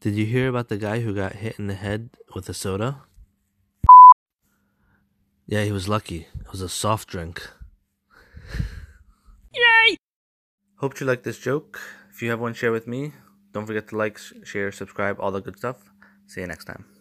Did you hear about the guy who got hit in the head with a soda? Yeah, he was lucky. It was a soft drink. Yay! Hope you liked this joke. If you have one, share with me. Don't forget to like, share, subscribe, all the good stuff. See you next time.